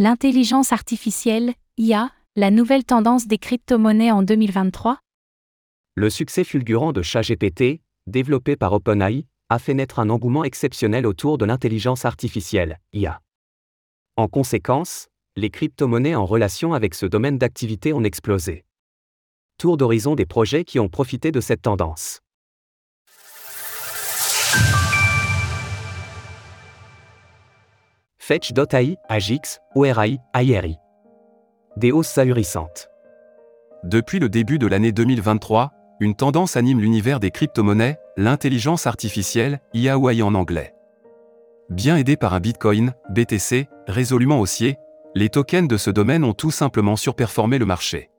L'intelligence artificielle, IA, la nouvelle tendance des crypto-monnaies en 2023 Le succès fulgurant de ChatGPT, développé par OpenAI, a fait naître un engouement exceptionnel autour de l'intelligence artificielle, IA. En conséquence, les crypto-monnaies en relation avec ce domaine d'activité ont explosé. Tour d'horizon des projets qui ont profité de cette tendance. Fetch.ai, Agix, ORAI, IRI. Des hausses ahurissantes. Depuis le début de l'année 2023, une tendance anime l'univers des crypto-monnaies, l'intelligence artificielle, IAOI en anglais. Bien aidés par un Bitcoin, BTC, résolument haussier, les tokens de ce domaine ont tout simplement surperformé le marché.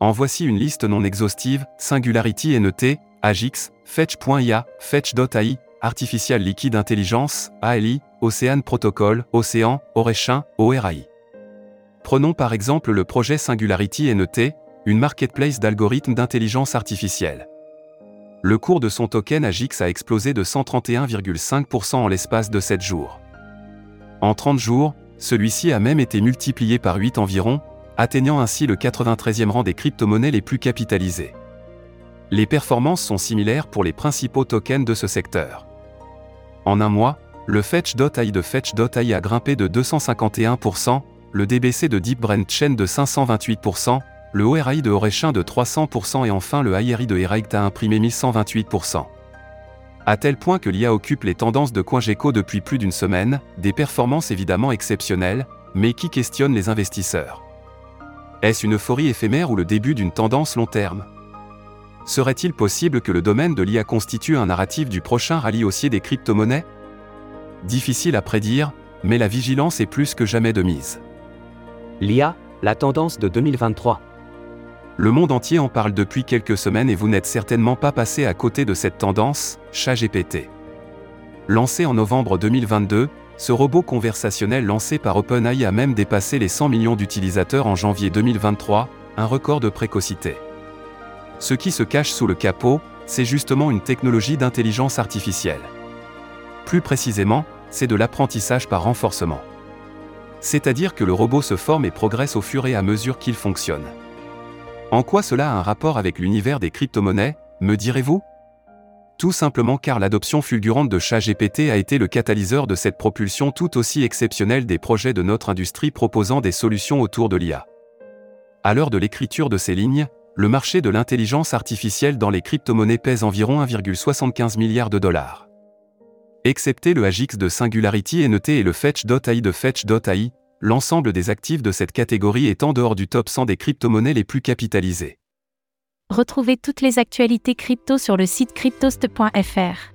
En voici une liste non exhaustive, Singularity NET, Agix, Fetch.ia, Fetch.ai, Artificial Liquid Intelligence, ALI, Océan Protocol, Océan, Orechin, ORAI. Prenons par exemple le projet Singularity NET, une marketplace d'algorithmes d'intelligence artificielle. Le cours de son token AGIX a explosé de 131,5% en l'espace de 7 jours. En 30 jours, celui-ci a même été multiplié par 8 environ, atteignant ainsi le 93e rang des crypto-monnaies les plus capitalisées. Les performances sont similaires pour les principaux tokens de ce secteur. En un mois, le Fetch.ai de Fetch.ai a grimpé de 251%, le DBC de Deep Brent Chain de 528%, le ORI de Orechin de 300% et enfin le IRI de Erect a imprimé 1128%. À tel point que l'IA occupe les tendances de CoinGecko depuis plus d'une semaine, des performances évidemment exceptionnelles, mais qui questionnent les investisseurs. Est-ce une euphorie éphémère ou le début d'une tendance long terme? Serait-il possible que le domaine de l'IA constitue un narratif du prochain rallye haussier des crypto-monnaies? Difficile à prédire, mais la vigilance est plus que jamais de mise. L'IA, la tendance de 2023. Le monde entier en parle depuis quelques semaines et vous n'êtes certainement pas passé à côté de cette tendance, ChatGPT. Lancé en novembre 2022, ce robot conversationnel lancé par OpenAI a même dépassé les 100 millions d'utilisateurs en janvier 2023, un record de précocité. Ce qui se cache sous le capot, c'est justement une technologie d'intelligence artificielle. Plus précisément, c'est de l'apprentissage par renforcement. C'est-à-dire que le robot se forme et progresse au fur et à mesure qu'il fonctionne. En quoi cela a un rapport avec l'univers des crypto-monnaies, me direz-vous? Tout simplement car l'adoption fulgurante de ChatGPT a été le catalyseur de cette propulsion tout aussi exceptionnelle des projets de notre industrie proposant des solutions autour de l'IA. À l'heure de l'écriture de ces lignes, le marché de l'intelligence artificielle dans les crypto-monnaies pèse environ 1,75 milliard de dollars. Excepté le AGIX de Singularity NET et le Fetch.ai de Fetch.ai, l'ensemble des actifs de cette catégorie est en dehors du top 100 des crypto-monnaies les plus capitalisées. Retrouvez toutes les actualités crypto sur le site cryptost.fr.